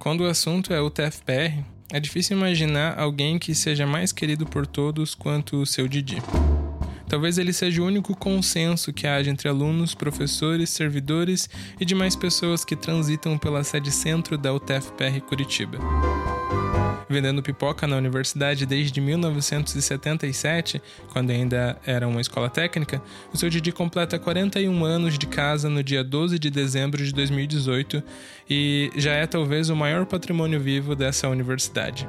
Quando o assunto é o TFPR, é difícil imaginar alguém que seja mais querido por todos quanto o seu Didi. Talvez ele seja o único consenso que haja entre alunos, professores, servidores e demais pessoas que transitam pela sede centro da UTFPR Curitiba vendendo pipoca na universidade desde 1977, quando ainda era uma escola técnica, o seu Didi completa 41 anos de casa no dia 12 de dezembro de 2018 e já é talvez o maior patrimônio vivo dessa universidade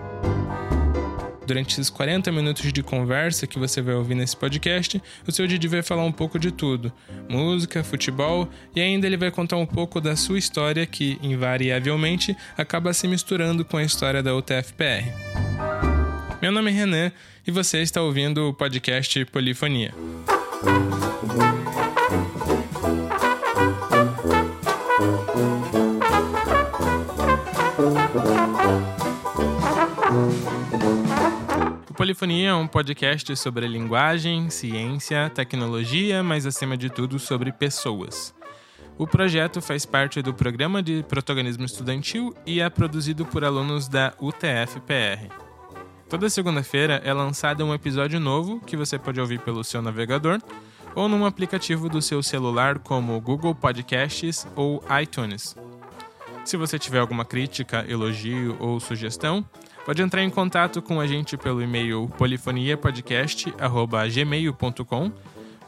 durante esses 40 minutos de conversa que você vai ouvir nesse podcast, o seu Didi vai falar um pouco de tudo: música, futebol e ainda ele vai contar um pouco da sua história que, invariavelmente, acaba se misturando com a história da UTFPR. Meu nome é Renan e você está ouvindo o podcast Polifonia. Polifonia é um podcast sobre linguagem, ciência, tecnologia, mas acima de tudo sobre pessoas. O projeto faz parte do programa de protagonismo estudantil e é produzido por alunos da UTF-PR. Toda segunda-feira é lançado um episódio novo que você pode ouvir pelo seu navegador ou num aplicativo do seu celular como Google Podcasts ou iTunes. Se você tiver alguma crítica, elogio ou sugestão, Pode entrar em contato com a gente pelo e-mail polifoniapodcast.gmail.com,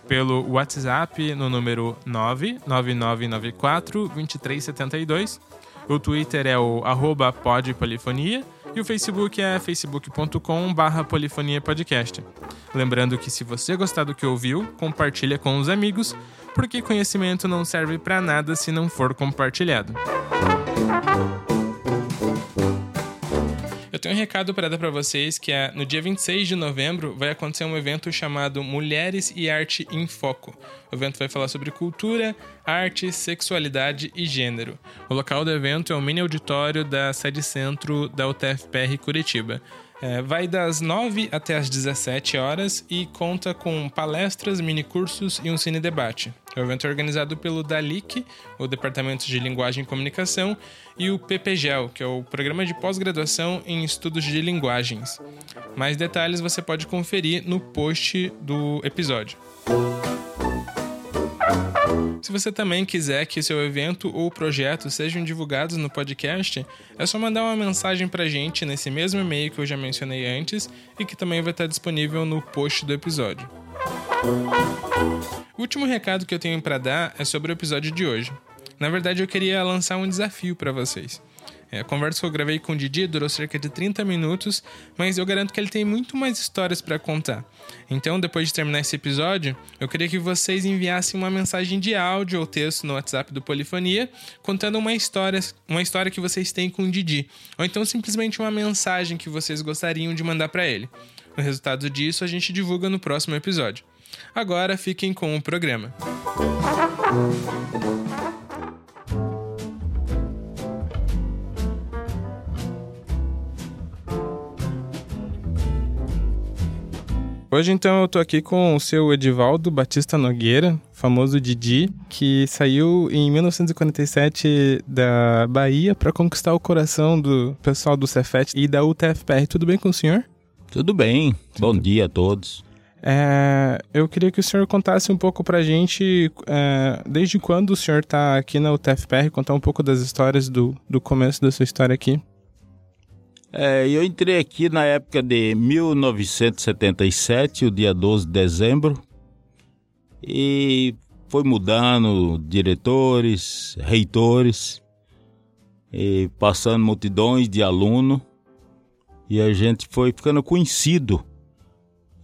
pelo WhatsApp no número 99994 2372. O Twitter é o arroba podpolifonia e o Facebook é facebook.com barra polifonia podcast. Lembrando que se você gostar do que ouviu, compartilha com os amigos, porque conhecimento não serve para nada se não for compartilhado tenho um recado para dar para vocês que é no dia 26 de novembro vai acontecer um evento chamado Mulheres e Arte em Foco. O evento vai falar sobre cultura, arte, sexualidade e gênero. O local do evento é o mini auditório da sede centro da UTFPR Curitiba. É, vai das 9 até as 17 horas e conta com palestras, minicursos e um cine debate. O evento é organizado pelo DALIC, o Departamento de Linguagem e Comunicação, e o PPGEL, que é o Programa de Pós-Graduação em Estudos de Linguagens. Mais detalhes você pode conferir no post do episódio. Se você também quiser que seu evento ou projeto sejam divulgados no podcast, é só mandar uma mensagem pra gente nesse mesmo e-mail que eu já mencionei antes e que também vai estar disponível no post do episódio. O último recado que eu tenho para dar é sobre o episódio de hoje. Na verdade, eu queria lançar um desafio para vocês. É, a conversa que eu gravei com o Didi durou cerca de 30 minutos, mas eu garanto que ele tem muito mais histórias para contar. Então, depois de terminar esse episódio, eu queria que vocês enviassem uma mensagem de áudio ou texto no WhatsApp do Polifonia, contando uma história, uma história que vocês têm com o Didi, ou então simplesmente uma mensagem que vocês gostariam de mandar para ele. O resultado disso a gente divulga no próximo episódio. Agora fiquem com o programa. Hoje, então, eu tô aqui com o seu Edivaldo Batista Nogueira, famoso Didi, que saiu em 1947 da Bahia para conquistar o coração do pessoal do Cefet e da UTFPR. Tudo bem com o senhor? Tudo bem. Bom dia a todos. É, eu queria que o senhor contasse um pouco pra gente é, desde quando o senhor está aqui na UTFPR, contar um pouco das histórias do, do começo da sua história aqui. É, eu entrei aqui na época de 1977, o dia 12 de dezembro, e foi mudando diretores, reitores, e passando multidões de alunos, e a gente foi ficando conhecido.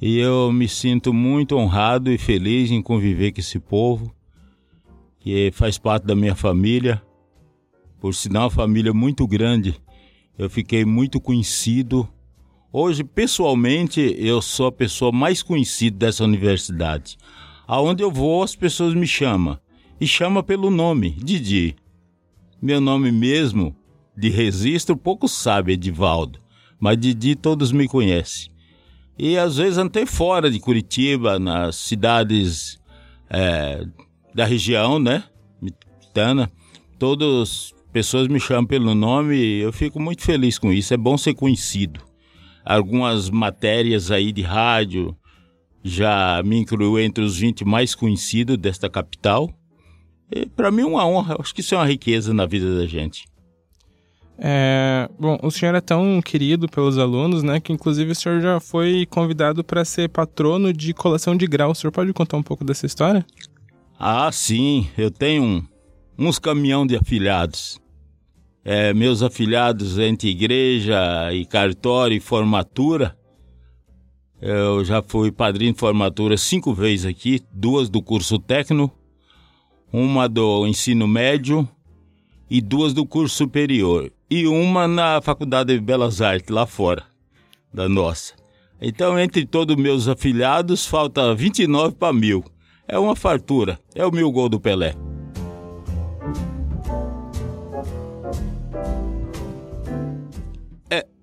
E eu me sinto muito honrado e feliz em conviver com esse povo, que faz parte da minha família, por sinal, uma família muito grande eu fiquei muito conhecido. Hoje, pessoalmente, eu sou a pessoa mais conhecida dessa universidade. Aonde eu vou, as pessoas me chamam. E chamam pelo nome, Didi. Meu nome mesmo, de registro, pouco sabe, Edivaldo. Mas Didi todos me conhecem. E às vezes até fora de Curitiba, nas cidades é, da região, né? Mitana, todos pessoas me chamam pelo nome e eu fico muito feliz com isso. É bom ser conhecido. Algumas matérias aí de rádio já me incluiu entre os 20 mais conhecidos desta capital. Para mim é uma honra, acho que isso é uma riqueza na vida da gente. É, bom, o senhor é tão querido pelos alunos, né, que inclusive o senhor já foi convidado para ser patrono de colação de grau. O senhor pode contar um pouco dessa história? Ah, sim, eu tenho um, uns caminhão de afiliados. É, meus afiliados entre igreja e cartório e formatura. Eu já fui padrinho de formatura cinco vezes aqui, duas do curso técnico, uma do ensino médio e duas do curso superior e uma na Faculdade de Belas Artes, lá fora da nossa. Então, entre todos meus afiliados, falta 29 para mil. É uma fartura. É o mil gol do Pelé.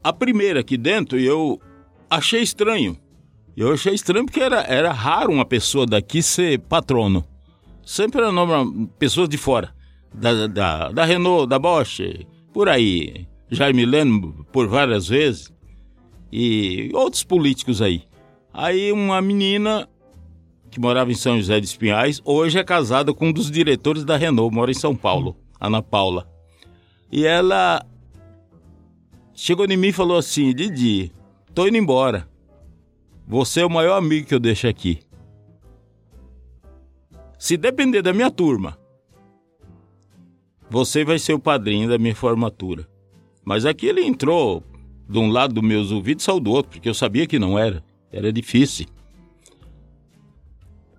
A primeira aqui dentro eu achei estranho. Eu achei estranho porque era, era raro uma pessoa daqui ser patrono. Sempre era nome, pessoas de fora. Da, da, da Renault, da Bosch, por aí. Jaime Leno, por várias vezes. E outros políticos aí. Aí uma menina que morava em São José de Espinhais, hoje é casada com um dos diretores da Renault, mora em São Paulo, Ana Paula. E ela chegou em mim e falou assim: Didi, tô indo embora. Você é o maior amigo que eu deixo aqui. Se depender da minha turma, você vai ser o padrinho da minha formatura. Mas aqui ele entrou de um lado dos meus ouvidos e saiu do outro, porque eu sabia que não era. Era difícil.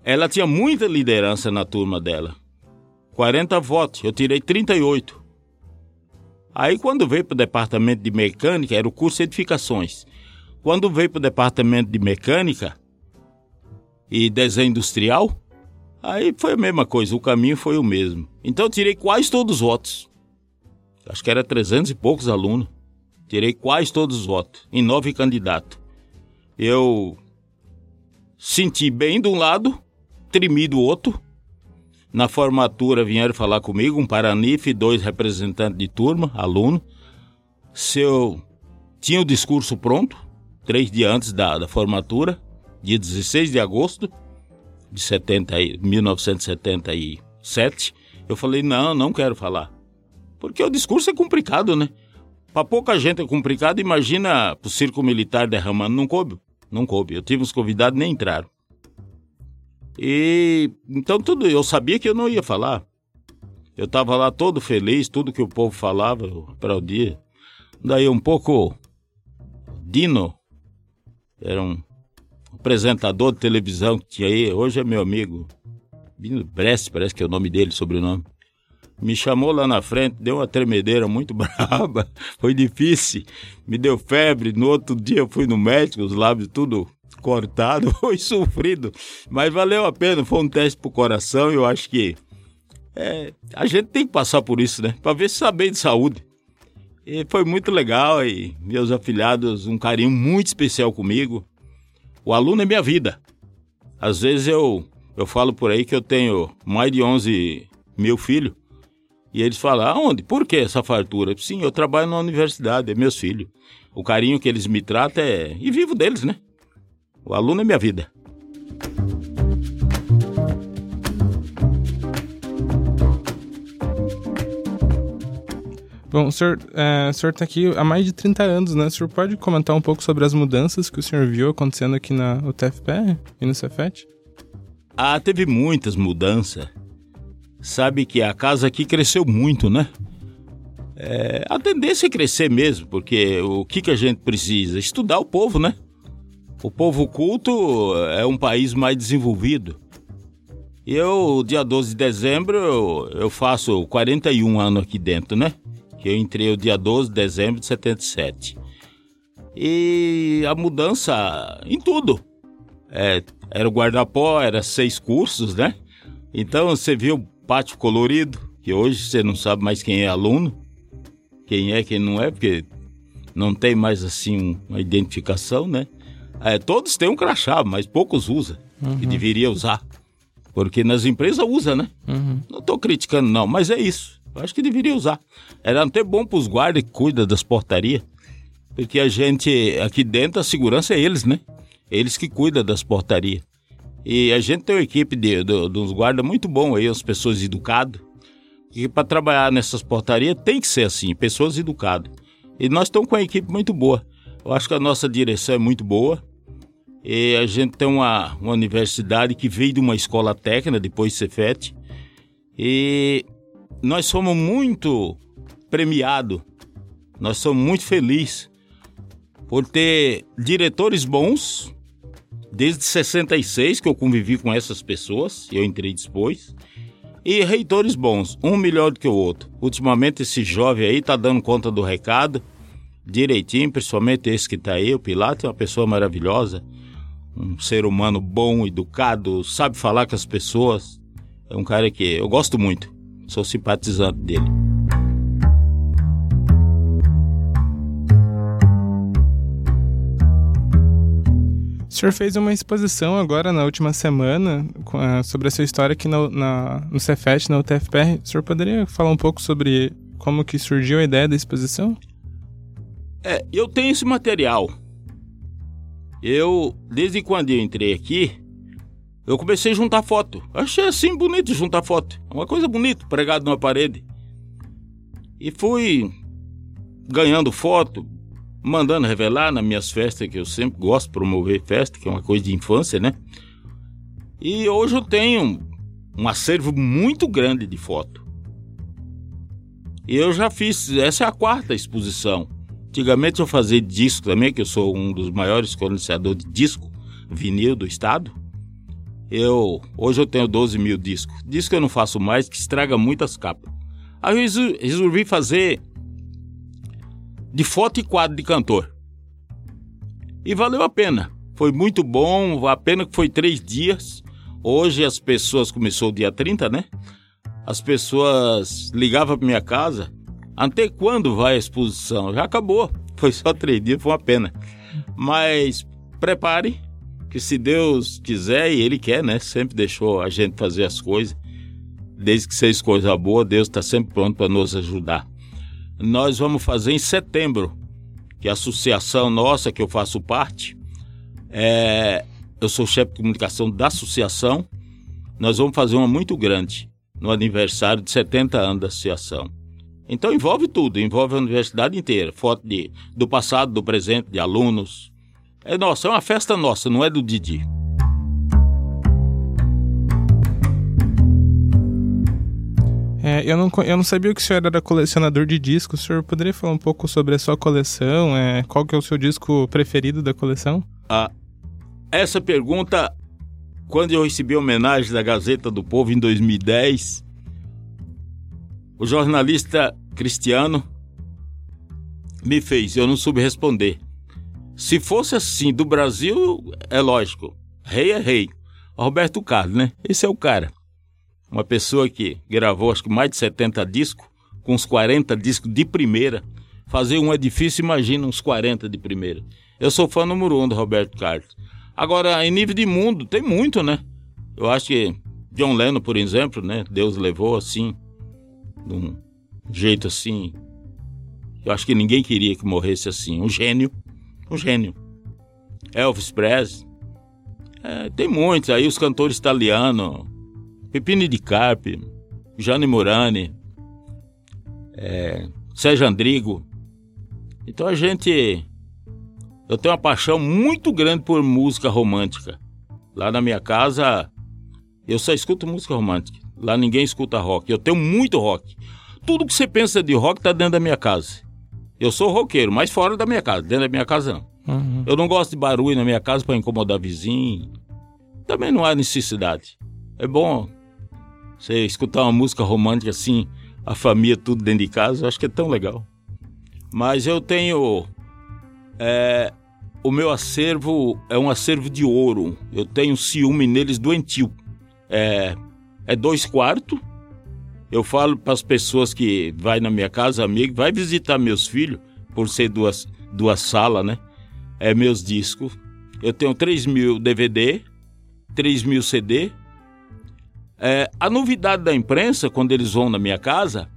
Ela tinha muita liderança na turma dela. 40 votos, eu tirei 38. Aí quando veio para o departamento de mecânica, era o curso de edificações. Quando veio para o departamento de mecânica e desenho industrial, Aí foi a mesma coisa, o caminho foi o mesmo. Então eu tirei quase todos os votos. Acho que era 300 e poucos alunos. Tirei quase todos os votos, em nove candidatos. Eu senti bem de um lado, tremi do outro. Na formatura vieram falar comigo, um paranife, dois representantes de turma, aluno. Se eu tinha o discurso pronto, três dias antes da, da formatura, dia 16 de agosto de 70, 1977, eu falei, não, não quero falar. Porque o discurso é complicado, né? Para pouca gente é complicado, imagina o circo militar derramando. Não coube, não coube. Eu tive uns convidados nem entraram. E então tudo, eu sabia que eu não ia falar. Eu estava lá todo feliz, tudo que o povo falava, para o dia. Daí um pouco Dino, era um apresentador de televisão que tinha aí, hoje é meu amigo, Bino Brest, parece que é o nome dele, sobrenome. Me chamou lá na frente, deu uma tremedeira muito braba, foi difícil, me deu febre. No outro dia eu fui no médico, os lábios tudo cortado, foi sofrido, mas valeu a pena. Foi um teste pro coração. Eu acho que é, a gente tem que passar por isso, né? Para ver se saber de saúde. E foi muito legal e meus afilhados, um carinho muito especial comigo. O aluno é minha vida. Às vezes eu, eu falo por aí que eu tenho mais de 11 mil filhos. E eles falam, aonde? Por que essa fartura? Sim, eu trabalho na universidade, é meus filhos. O carinho que eles me tratam é... E vivo deles, né? O aluno é minha vida. Bom, o senhor é, está aqui há mais de 30 anos, né? O senhor pode comentar um pouco sobre as mudanças que o senhor viu acontecendo aqui na UTFPR e no Cefet? Ah, teve muitas mudanças. Sabe que a casa aqui cresceu muito, né? É, a tendência é crescer mesmo, porque o que, que a gente precisa? Estudar o povo, né? O povo culto é um país mais desenvolvido. Eu, dia 12 de dezembro, eu, eu faço 41 anos aqui dentro, né? que eu entrei o dia 12 de dezembro de 77. E a mudança em tudo. É, era o guarda-pó, era seis cursos, né? Então você viu o pátio colorido, que hoje você não sabe mais quem é aluno, quem é, quem não é, porque não tem mais assim uma identificação, né? É, todos têm um crachá, mas poucos usam, uhum. e deveria usar. Porque nas empresas usa, né? Uhum. Não estou criticando, não, mas é isso. Eu acho que deveria usar. Era até bom para os guardas que cuidam das portarias. Porque a gente, aqui dentro, a segurança é eles, né? Eles que cuidam das portarias. E a gente tem uma equipe de, de, de uns guardas muito bom aí, as pessoas educadas. E para trabalhar nessas portarias tem que ser assim, pessoas educadas. E nós estamos com uma equipe muito boa. Eu acho que a nossa direção é muito boa. E a gente tem uma, uma universidade que veio de uma escola técnica, depois de Cefet. E nós somos muito premiados, nós somos muito felizes por ter diretores bons, desde 66 que eu convivi com essas pessoas, eu entrei depois, e reitores bons, um melhor do que o outro. Ultimamente esse jovem aí tá dando conta do recado, direitinho, principalmente esse que tá aí, o Pilato é uma pessoa maravilhosa, um ser humano bom, educado, sabe falar com as pessoas. É um cara que eu gosto muito, sou simpatizante dele. O senhor fez uma exposição agora na última semana sobre a sua história aqui na, na, no Cefet, na UTFPR. O senhor poderia falar um pouco sobre como que surgiu a ideia da exposição? É, eu tenho esse material. Eu, desde quando eu entrei aqui, eu comecei a juntar foto. Achei assim bonito juntar foto. Uma coisa bonita, pregado numa parede. E fui ganhando foto, mandando revelar nas minhas festas, que eu sempre gosto de promover festa, que é uma coisa de infância, né? E hoje eu tenho um acervo muito grande de foto. E eu já fiz, essa é a quarta exposição. Antigamente eu fazia disco também, que eu sou um dos maiores colecionadores de disco vinil do estado. Eu hoje eu tenho 12 mil discos. Disco eu não faço mais, que estraga muitas capas. Aí eu resolvi fazer de foto e quadro de cantor. E valeu a pena. Foi muito bom, a pena que foi três dias. Hoje as pessoas, começou o dia 30, né? As pessoas ligavam para minha casa até quando vai a exposição? Já acabou. Foi só três dias, foi uma pena. Mas prepare, que se Deus quiser e Ele quer, né? Sempre deixou a gente fazer as coisas. Desde que seja coisa boa, Deus está sempre pronto para nos ajudar. Nós vamos fazer em setembro, que a associação nossa, que eu faço parte, é... eu sou chefe de comunicação da associação. Nós vamos fazer uma muito grande no aniversário de 70 anos da associação. Então envolve tudo, envolve a universidade inteira, foto de, do passado, do presente, de alunos. É nossa, é uma festa nossa, não é do Didi. É, eu, não, eu não sabia que o senhor era colecionador de discos. O senhor poderia falar um pouco sobre a sua coleção? É, qual que é o seu disco preferido da coleção? Ah, essa pergunta, quando eu recebi a homenagem da Gazeta do Povo em 2010, o jornalista Cristiano me fez, eu não soube responder. Se fosse assim do Brasil, é lógico. Rei é rei. Roberto Carlos, né? Esse é o cara. Uma pessoa que gravou acho que mais de 70 discos, com uns 40 discos de primeira. Fazer um difícil, imagina uns 40 de primeira. Eu sou fã número um do Roberto Carlos. Agora, em nível de mundo, tem muito, né? Eu acho que John Lennon, por exemplo, né? Deus levou assim de um jeito assim. Eu acho que ninguém queria que morresse assim. Um gênio. Um gênio. Elvis Presley. É, tem muitos aí, os cantores italianos. Pepino de Carpe, Gianni Morani, é, Sérgio Andrigo. Então a gente. Eu tenho uma paixão muito grande por música romântica. Lá na minha casa, eu só escuto música romântica. Lá ninguém escuta rock. Eu tenho muito rock. Tudo que você pensa de rock tá dentro da minha casa. Eu sou roqueiro, mas fora da minha casa. Dentro da minha casa não. Uhum. Eu não gosto de barulho na minha casa para incomodar vizinho. Também não há necessidade. É bom você escutar uma música romântica assim, a família tudo dentro de casa, eu acho que é tão legal. Mas eu tenho. É, o meu acervo é um acervo de ouro. Eu tenho ciúme neles doentio. É, é dois quartos. Eu falo para as pessoas que vai na minha casa, amigo, vai visitar meus filhos, por ser duas, duas salas, né? É meus discos. Eu tenho 3 mil DVD, 3 mil CD. É, a novidade da imprensa, quando eles vão na minha casa,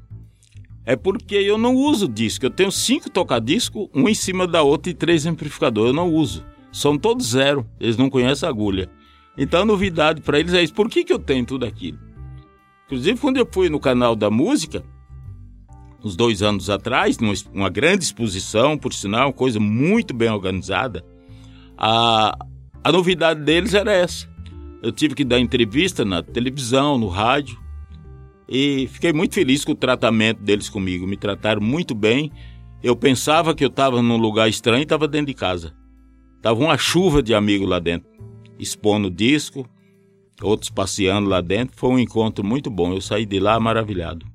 é porque eu não uso disco. Eu tenho cinco tocadiscos, um em cima da outra e três amplificadores. Eu não uso. São todos zero. Eles não conhecem a agulha. Então a novidade para eles é isso. Por que, que eu tenho tudo aquilo? Inclusive, quando eu fui no canal da música, uns dois anos atrás, numa uma grande exposição, por sinal, coisa muito bem organizada, a, a novidade deles era essa. Eu tive que dar entrevista na televisão, no rádio, e fiquei muito feliz com o tratamento deles comigo. Me trataram muito bem. Eu pensava que eu estava num lugar estranho e estava dentro de casa. Tava uma chuva de amigos lá dentro, expondo disco, outros passeando lá dentro. Foi um encontro muito bom. Eu saí de lá maravilhado.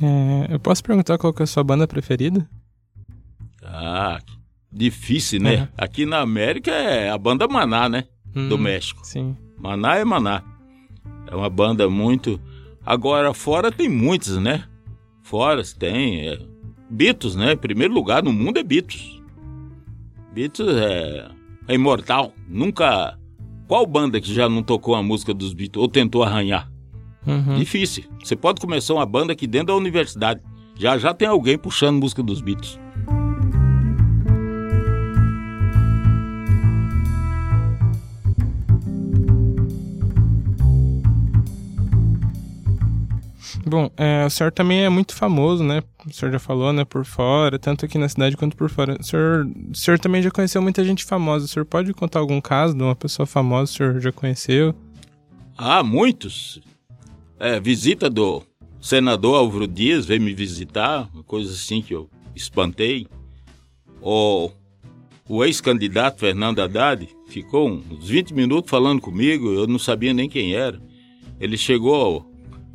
É, eu posso perguntar qual que é a sua banda preferida? Ah, difícil, né? Uhum. Aqui na América é a banda Maná, né? Hum, Do México. Sim. Maná é Maná. É uma banda muito Agora, fora tem muitos, né? Fora tem. É, Beatles, né? Primeiro lugar no mundo é Beatles. Beatles é, é imortal. Nunca. Qual banda que já não tocou a música dos Beatles ou tentou arranhar? Uhum. Difícil. Você pode começar uma banda aqui dentro da universidade. Já já tem alguém puxando música dos Beatles. Bom, é, o senhor também é muito famoso, né? O senhor já falou, né? Por fora, tanto aqui na cidade quanto por fora. O senhor, o senhor também já conheceu muita gente famosa. O senhor pode contar algum caso de uma pessoa famosa que o senhor já conheceu? Ah, muitos. É, visita do senador Álvaro Dias veio me visitar, coisa assim que eu espantei. O, o ex-candidato Fernando Haddad ficou uns 20 minutos falando comigo, eu não sabia nem quem era. Ele chegou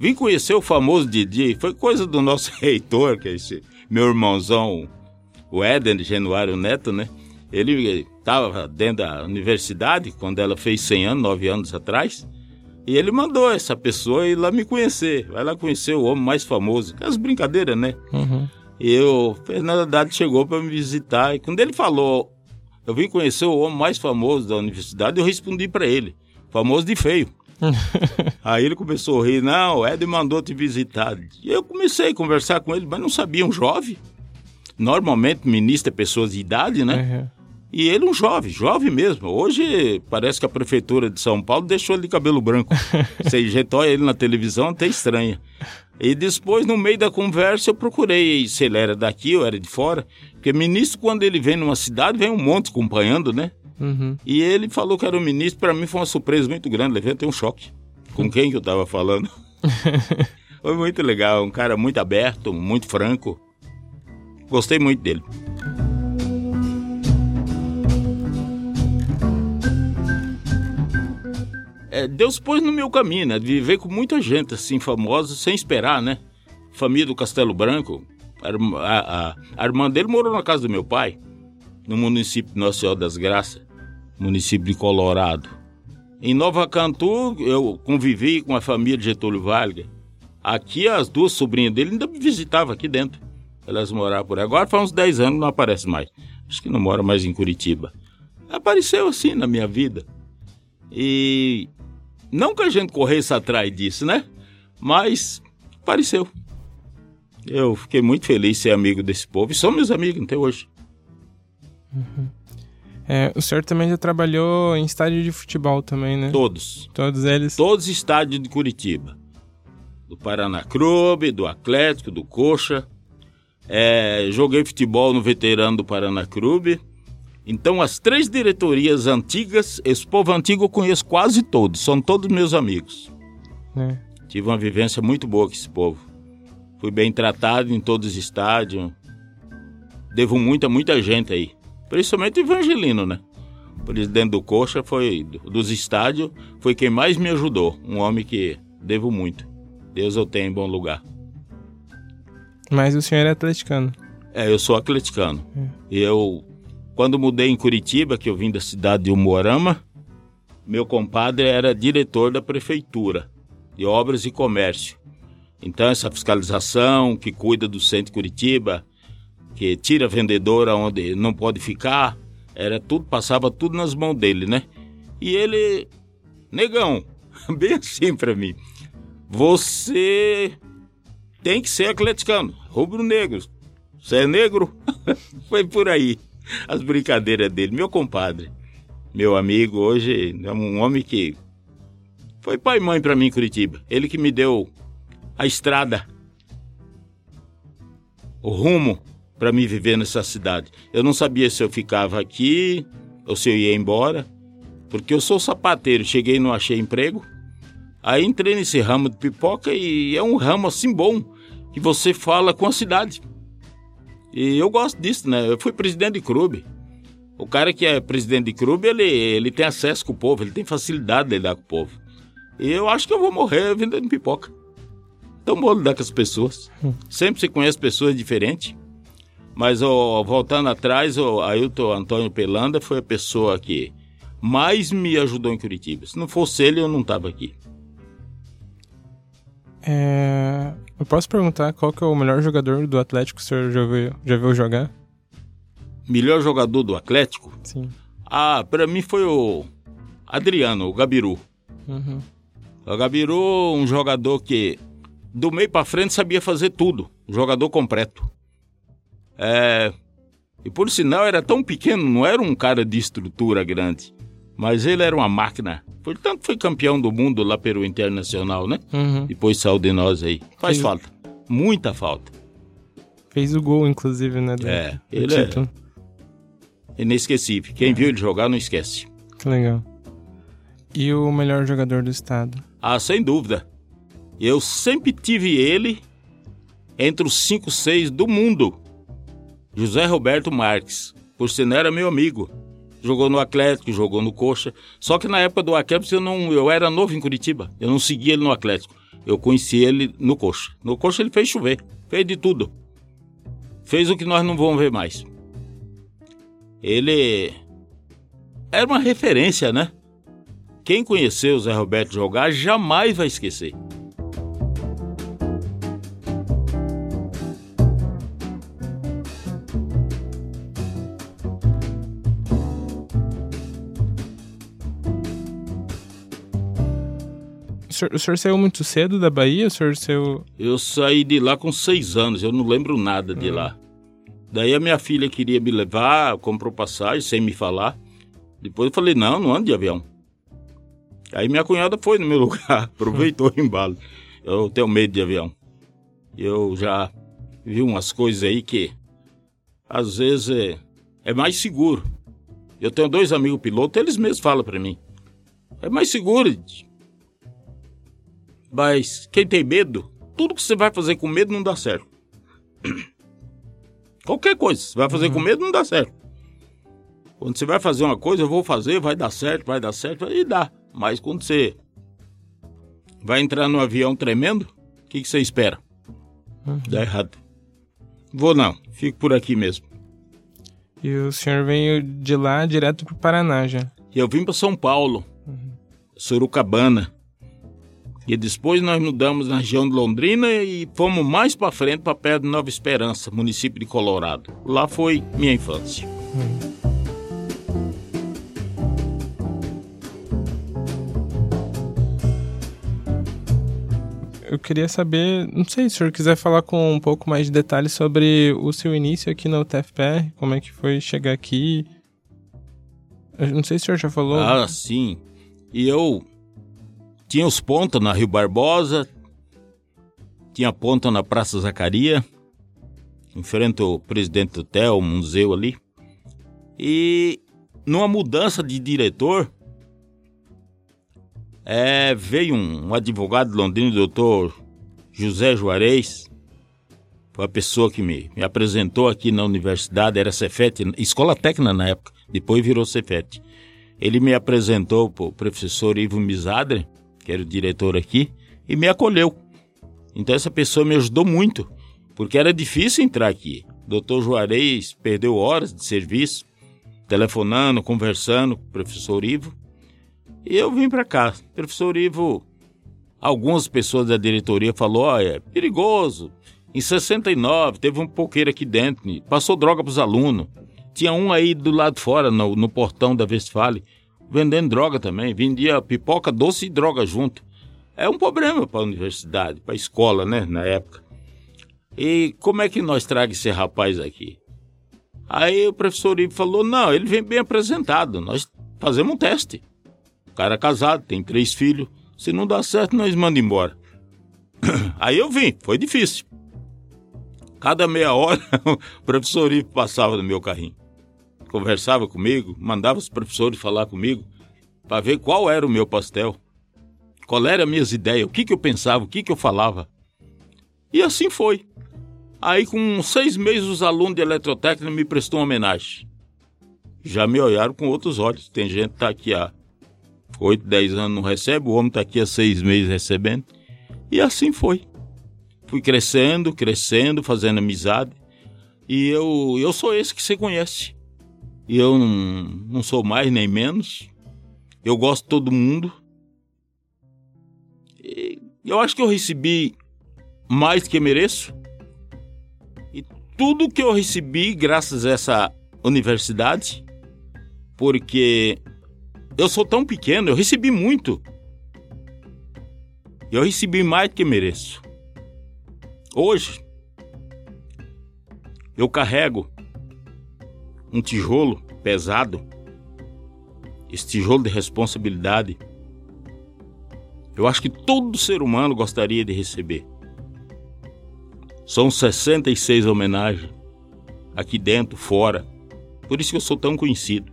Vim conhecer o famoso Didi, foi coisa do nosso reitor, que é esse meu irmãozão, o Éden Januário Neto, né? Ele estava dentro da universidade quando ela fez 100 anos, 9 anos atrás. E ele mandou essa pessoa ir lá me conhecer. Vai lá conhecer o homem mais famoso. As brincadeiras, né? Uhum. E o Fernando Haddad chegou para me visitar. E quando ele falou, eu vim conhecer o homem mais famoso da universidade, eu respondi para ele: famoso de feio. Aí ele começou a rir, não, o Ed mandou te visitar. E eu comecei a conversar com ele, mas não sabia, um jovem. Normalmente ministro é pessoas de idade, né? Uhum. E ele um jovem, jovem mesmo. Hoje parece que a prefeitura de São Paulo deixou ele de cabelo branco. Você jetou ele na televisão, até estranha. E depois, no meio da conversa, eu procurei se ele era daqui ou era de fora. Porque ministro, quando ele vem numa cidade, vem um monte acompanhando, né? Uhum. E ele falou que era o ministro, para mim foi uma surpresa muito grande, levei até um choque. Com quem que eu tava falando? foi muito legal, um cara muito aberto, muito franco. Gostei muito dele. É, Deus pôs no meu caminho, né? Viver com muita gente assim famosa, sem esperar, né? Família do Castelo Branco. A, a, a irmã dele morou na casa do meu pai, no município Nossa Senhora das Graças município de Colorado. Em Nova Cantu, eu convivi com a família de Getúlio Vargas. Aqui, as duas sobrinhas dele ainda me visitavam aqui dentro. Elas moravam por aí. Agora faz uns 10 anos, não aparece mais. Acho que não mora mais em Curitiba. Apareceu assim na minha vida. E não que a gente corresse atrás disso, né? Mas apareceu. Eu fiquei muito feliz de ser amigo desse povo. E são meus amigos até hoje. Uhum. É, o senhor também já trabalhou em estádio de futebol também, né? Todos. Todos eles? Todos os estádios de Curitiba. Do Paraná Clube, do Atlético, do Coxa. É, joguei futebol no veterano do Paraná Clube. Então, as três diretorias antigas, esse povo antigo eu conheço quase todos, são todos meus amigos. É. Tive uma vivência muito boa com esse povo. Fui bem tratado em todos os estádios. Devo muito a muita gente aí. Principalmente o Evangelino, né? Presidente do Coxa foi, dos estádios, foi quem mais me ajudou. Um homem que devo muito. Deus eu tenho em bom lugar. Mas o senhor é atleticano? É, eu sou atleticano. É. Eu, quando mudei em Curitiba, que eu vim da cidade de Umuarama, meu compadre era diretor da prefeitura de obras e comércio. Então, essa fiscalização que cuida do centro de Curitiba, que tira vendedor onde não pode ficar, era tudo, passava tudo nas mãos dele, né? E ele, negão, bem assim para mim, você tem que ser atleticano, rubro-negro. Você é negro? Foi por aí as brincadeiras dele. Meu compadre, meu amigo, hoje é um homem que foi pai e mãe para mim em Curitiba. Ele que me deu a estrada, o rumo para me viver nessa cidade. Eu não sabia se eu ficava aqui ou se eu ia embora, porque eu sou sapateiro. Cheguei e não achei emprego. Aí entrei nesse ramo de pipoca e é um ramo assim bom que você fala com a cidade. E eu gosto disso, né? Eu fui presidente de clube. O cara que é presidente de clube, ele, ele tem acesso com o povo, ele tem facilidade de lidar com o povo. E eu acho que eu vou morrer vendendo pipoca. Então vou lidar com as pessoas. Hum. Sempre se conhece pessoas diferentes. Mas voltando atrás, o Ailton Antônio Pelanda foi a pessoa que mais me ajudou em Curitiba. Se não fosse ele, eu não estava aqui. É... Eu posso perguntar qual que é o melhor jogador do Atlético que o senhor já viu, já viu jogar? Melhor jogador do Atlético? Sim. Ah, para mim foi o Adriano, o Gabiru. Uhum. O Gabiru, um jogador que do meio para frente sabia fazer tudo, um jogador completo. É... E por sinal era tão pequeno, não era um cara de estrutura grande, mas ele era uma máquina Portanto, foi campeão do mundo lá pelo Internacional, né? Uhum. Depois saiu de nós aí. Faz Fez... falta. Muita falta. Fez o gol, inclusive, né? Do, é, ele título. é inesquecível. Quem viu ele jogar não esquece. Que legal. E o melhor jogador do estado? Ah, sem dúvida. Eu sempre tive ele entre os 5, 6 do mundo. José Roberto Marques. Por sinal, era meu amigo jogou no Atlético, jogou no Coxa. Só que na época do Atlético eu, não, eu era novo em Curitiba, eu não seguia ele no Atlético. Eu conheci ele no Coxa. No Coxa ele fez chover, fez de tudo. Fez o que nós não vamos ver mais. Ele era uma referência, né? Quem conheceu o Zé Roberto jogar jamais vai esquecer. Senhor, o senhor saiu muito cedo da Bahia? O senhor saiu... Eu saí de lá com seis anos, eu não lembro nada de hum. lá. Daí a minha filha queria me levar, comprou passagem sem me falar. Depois eu falei, não, não ando de avião. Aí minha cunhada foi no meu lugar, aproveitou o embalo. Eu tenho medo de avião. Eu já vi umas coisas aí que às vezes é, é mais seguro. Eu tenho dois amigos pilotos, eles mesmos falam para mim. É mais seguro mas quem tem medo, tudo que você vai fazer com medo não dá certo. Qualquer coisa, você vai fazer uhum. com medo não dá certo. Quando você vai fazer uma coisa, eu vou fazer, vai dar certo, vai dar certo, e dá. Mas quando você vai entrar num avião tremendo, o que, que você espera? Uhum. Dá errado. Vou não, fico por aqui mesmo. E o senhor veio de lá direto para o Paraná já? Eu vim para São Paulo, uhum. Sorocabana. E depois nós mudamos na região de Londrina e fomos mais para frente, para perto de Nova Esperança, município de Colorado. Lá foi minha infância. Eu queria saber, não sei se o senhor quiser falar com um pouco mais de detalhes sobre o seu início aqui na UTFPR, como é que foi chegar aqui. Eu não sei se o senhor já falou. Ah, sim. E eu tinha os pontos na Rio Barbosa, tinha ponta na Praça Zacaria, em frente ao presidente do hotel, o museu ali. E numa mudança de diretor, é, veio um, um advogado londrino, doutor José Juarez, foi a pessoa que me, me apresentou aqui na universidade, era Cefete, escola técnica na época, depois virou Cefete. Ele me apresentou para o professor Ivo Misadre, que era o diretor aqui, e me acolheu. Então essa pessoa me ajudou muito, porque era difícil entrar aqui. Doutor Juarez perdeu horas de serviço, telefonando, conversando com o professor Ivo. E eu vim para cá. O professor Ivo, algumas pessoas da diretoria falou, oh, é perigoso. Em 69 teve um poqueiro aqui dentro, passou droga para os alunos. Tinha um aí do lado fora, no, no portão da Westfalen vendendo droga também. Vendia pipoca, doce e droga junto. É um problema para a universidade, para a escola, né, na época. E como é que nós traga esse rapaz aqui? Aí o professor Ivo falou: não, ele vem bem apresentado, nós fazemos um teste. O cara é casado, tem três filhos. Se não dá certo, nós mandamos embora. Aí eu vim, foi difícil. Cada meia hora, o professor Ivo passava no meu carrinho. Conversava comigo, mandava os professores falar comigo para ver qual era o meu pastel, qual era as minhas ideias, o que, que eu pensava, o que, que eu falava. E assim foi. Aí, com seis meses, os alunos de eletrotécnica me prestou uma homenagem. Já me olharam com outros olhos. Tem gente que está aqui há oito, dez anos não recebe, o homem está aqui há seis meses recebendo. E assim foi. Fui crescendo, crescendo, fazendo amizade. E eu, eu sou esse que você conhece. E eu não, não sou mais nem menos. Eu gosto de todo mundo. E eu acho que eu recebi mais do que mereço tudo que eu recebi graças a essa universidade, porque eu sou tão pequeno, eu recebi muito. Eu recebi mais do que mereço. Hoje, eu carrego um tijolo pesado, esse tijolo de responsabilidade. Eu acho que todo ser humano gostaria de receber. São 66 homenagens, aqui dentro, fora. Por isso que eu sou tão conhecido.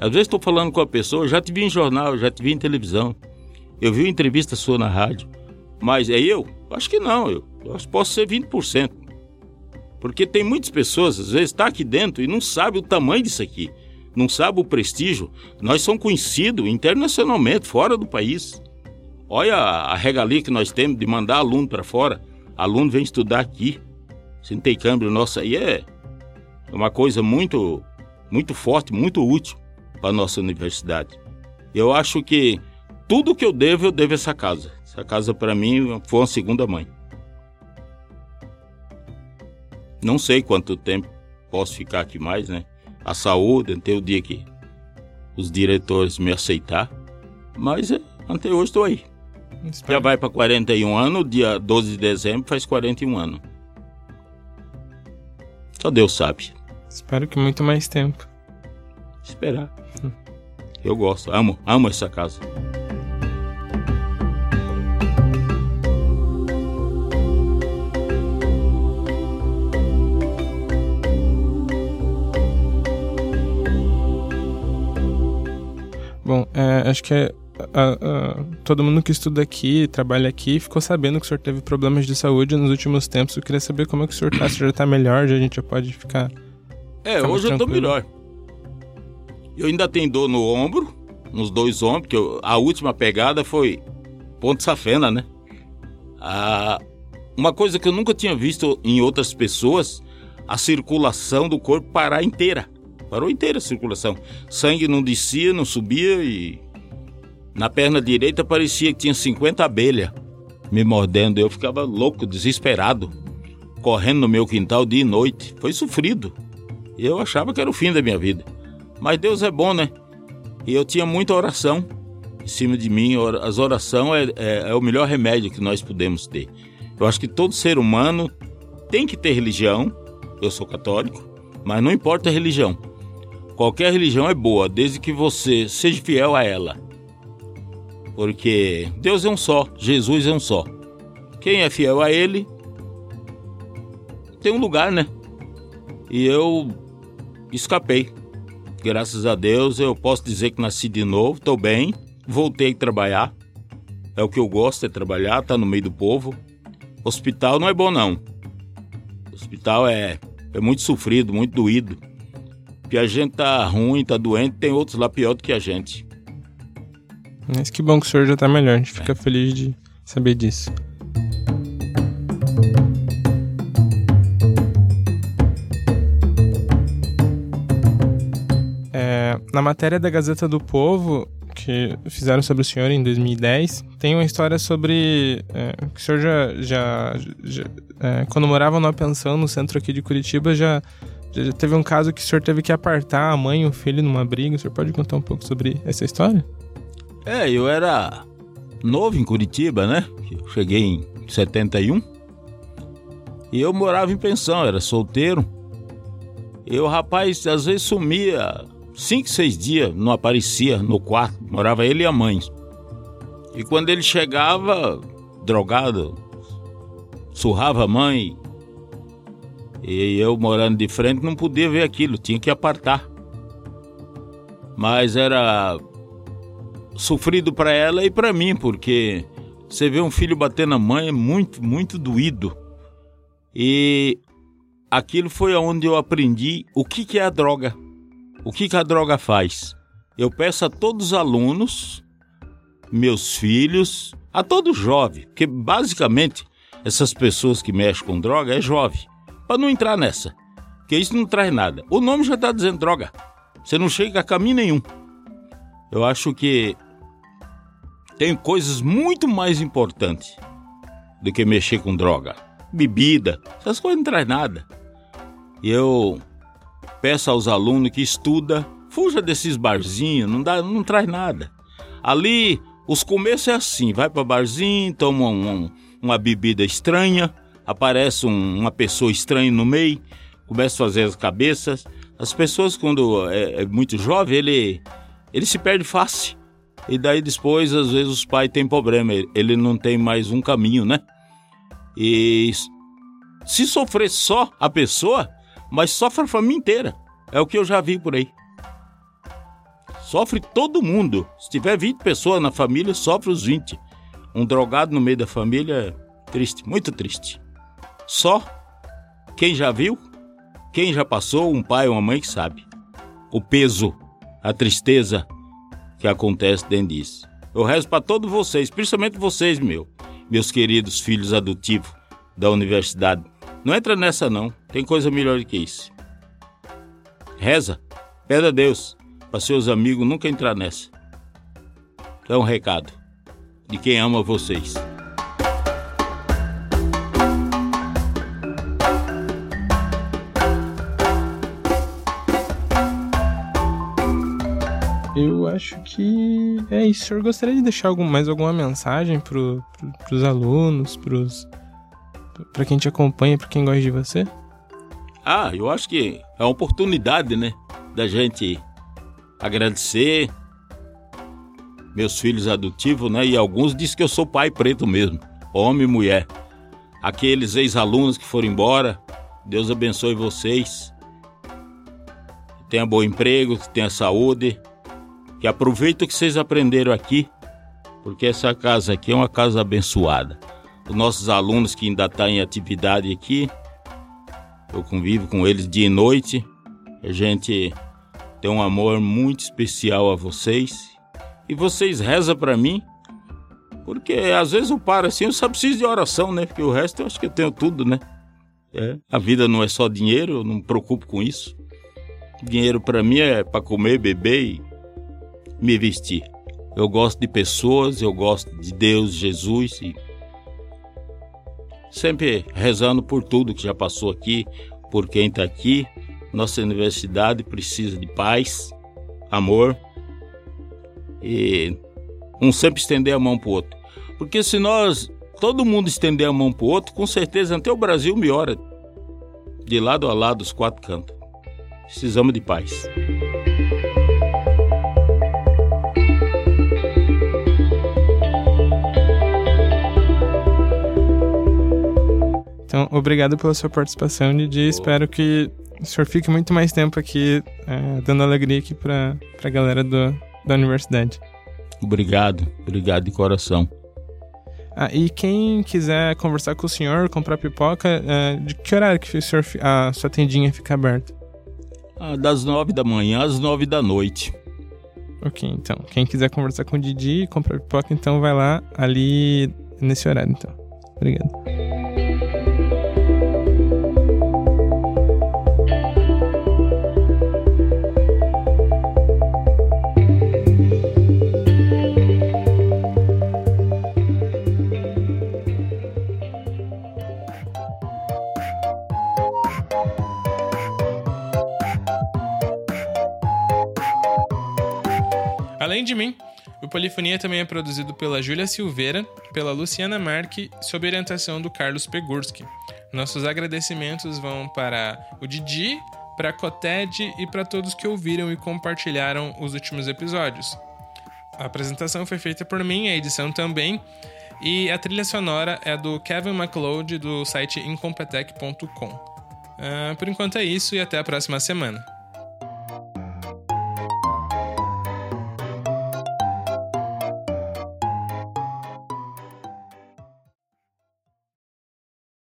Às vezes estou falando com a pessoa, já te vi em jornal, já te vi em televisão. Eu vi uma entrevista sua na rádio. Mas é eu? Acho que não, eu, eu posso ser 20%. Porque tem muitas pessoas, às vezes, está aqui dentro e não sabe o tamanho disso aqui. Não sabe o prestígio. Nós somos conhecidos internacionalmente, fora do país. Olha a regalia que nós temos de mandar aluno para fora aluno vem estudar aqui. Se não tem câmbio nosso aí é uma coisa muito, muito forte, muito útil para a nossa universidade. Eu acho que tudo que eu devo, eu devo a essa casa. Essa casa para mim foi uma segunda mãe. Não sei quanto tempo posso ficar aqui mais, né? A saúde, até o dia que os diretores me aceitar. Mas é, até hoje estou aí. Espero. Já vai para 41 anos, dia 12 de dezembro faz 41 anos. Só Deus sabe. Espero que muito mais tempo. Esperar. Eu gosto, amo, amo essa casa. Acho que é todo mundo que estuda aqui, trabalha aqui, ficou sabendo que o senhor teve problemas de saúde nos últimos tempos. Eu queria saber como é que o senhor tá, se já tá melhor, já a gente já pode ficar. É, ficar hoje eu tô melhor. Eu ainda tenho dor no ombro, nos dois ombros, que eu, a última pegada foi ponto safena, né? Ah, uma coisa que eu nunca tinha visto em outras pessoas, a circulação do corpo parar inteira. Parou inteira a circulação. Sangue não descia, não subia e na perna direita parecia que tinha 50 abelhas me mordendo. Eu ficava louco, desesperado, correndo no meu quintal dia e noite. Foi sofrido. Eu achava que era o fim da minha vida. Mas Deus é bom, né? E eu tinha muita oração em cima de mim. As orações é, é, é o melhor remédio que nós podemos ter. Eu acho que todo ser humano tem que ter religião. Eu sou católico, mas não importa a religião. Qualquer religião é boa, desde que você seja fiel a ela. Porque Deus é um só, Jesus é um só. Quem é fiel a Ele tem um lugar, né? E eu escapei. Graças a Deus eu posso dizer que nasci de novo, estou bem, voltei a trabalhar. É o que eu gosto, é trabalhar, tá no meio do povo. Hospital não é bom não. Hospital é, é muito sofrido, muito doído. Porque a gente tá ruim, tá doente, tem outros lá pior do que a gente. Mas que bom que o senhor já está melhor, a gente fica é. feliz de saber disso. É, na matéria da Gazeta do Povo, que fizeram sobre o senhor em 2010, tem uma história sobre é, que o senhor já, já, já é, quando morava numa pensão no centro aqui de Curitiba, já, já teve um caso que o senhor teve que apartar a mãe e o filho numa briga. O senhor pode contar um pouco sobre essa história? É, eu era novo em Curitiba, né? cheguei em 71. E eu morava em pensão, era solteiro. E o rapaz às vezes sumia cinco, seis dias, não aparecia no quarto. Morava ele e a mãe. E quando ele chegava, drogado, surrava a mãe. E eu morando de frente não podia ver aquilo, tinha que apartar. Mas era sofrido para ela e para mim, porque você vê um filho bater na mãe é muito, muito doído. E aquilo foi onde eu aprendi o que, que é a droga. O que, que a droga faz? Eu peço a todos os alunos, meus filhos, a todo jovem, porque basicamente essas pessoas que mexem com droga é jovem, para não entrar nessa, porque isso não traz nada. O nome já está dizendo droga, você não chega a caminho nenhum. Eu acho que tem coisas muito mais importantes do que mexer com droga. Bebida, essas coisas não traz nada. E eu peço aos alunos que estudam, fuja desses barzinhos, não, dá, não traz nada. Ali, os começos é assim, vai para barzinho, toma um, uma bebida estranha, aparece um, uma pessoa estranha no meio, começa a fazer as cabeças. As pessoas, quando é, é muito jovem, ele, ele se perde fácil. E daí depois, às vezes, os pais têm problema. Ele não tem mais um caminho, né? E se sofrer só a pessoa, mas sofre a família inteira. É o que eu já vi por aí. Sofre todo mundo. Se tiver 20 pessoas na família, sofre os 20. Um drogado no meio da família é triste, muito triste. Só quem já viu, quem já passou, um pai ou uma mãe que sabe. O peso, a tristeza, que acontece dentro disso. Eu rezo para todos vocês, principalmente vocês, meu, meus queridos filhos adotivos da universidade. Não entra nessa não, tem coisa melhor do que isso. Reza, pede a Deus para seus amigos nunca entrar nessa. É um recado de quem ama vocês. Acho que é isso. O senhor gostaria de deixar algum, mais alguma mensagem pro, pro, pros alunos, pra quem te acompanha, pra quem gosta de você? Ah, eu acho que é uma oportunidade, né? Da gente agradecer meus filhos adotivos, né? E alguns dizem que eu sou pai preto mesmo, homem e mulher. Aqueles ex-alunos que foram embora, Deus abençoe vocês. Tenha bom emprego, tenha saúde que aproveita o que vocês aprenderam aqui, porque essa casa aqui é uma casa abençoada. Os nossos alunos que ainda estão tá em atividade aqui, eu convivo com eles dia e noite. A gente tem um amor muito especial a vocês. E vocês rezam para mim, porque às vezes eu paro assim, eu só preciso de oração, né? Porque o resto eu acho que eu tenho tudo, né? É, a vida não é só dinheiro, eu não me preocupo com isso. Dinheiro para mim é para comer, beber e me vestir. Eu gosto de pessoas, eu gosto de Deus, Jesus e sempre rezando por tudo que já passou aqui, por quem está aqui. Nossa universidade precisa de paz, amor e um sempre estender a mão para o outro. Porque se nós, todo mundo estender a mão para o outro, com certeza até o Brasil melhora de lado a lado os quatro cantos. Precisamos de paz. Então, obrigado pela sua participação, Didi. Espero que o senhor fique muito mais tempo aqui, é, dando alegria aqui para a galera do, da universidade. Obrigado, obrigado de coração. Ah, e quem quiser conversar com o senhor, comprar pipoca, é, de que horário que o senhor, a sua tendinha fica aberta? Ah, das nove da manhã às nove da noite. Ok, então. Quem quiser conversar com o Didi e comprar pipoca, então vai lá ali nesse horário, então. Obrigado. O Polifonia também é produzido pela Júlia Silveira, pela Luciana Marque, sob orientação do Carlos Pegurski. Nossos agradecimentos vão para o Didi, para a Coted e para todos que ouviram e compartilharam os últimos episódios. A apresentação foi feita por mim, a edição também, e a trilha sonora é do Kevin MacLeod do site incompetech.com. Uh, por enquanto é isso e até a próxima semana.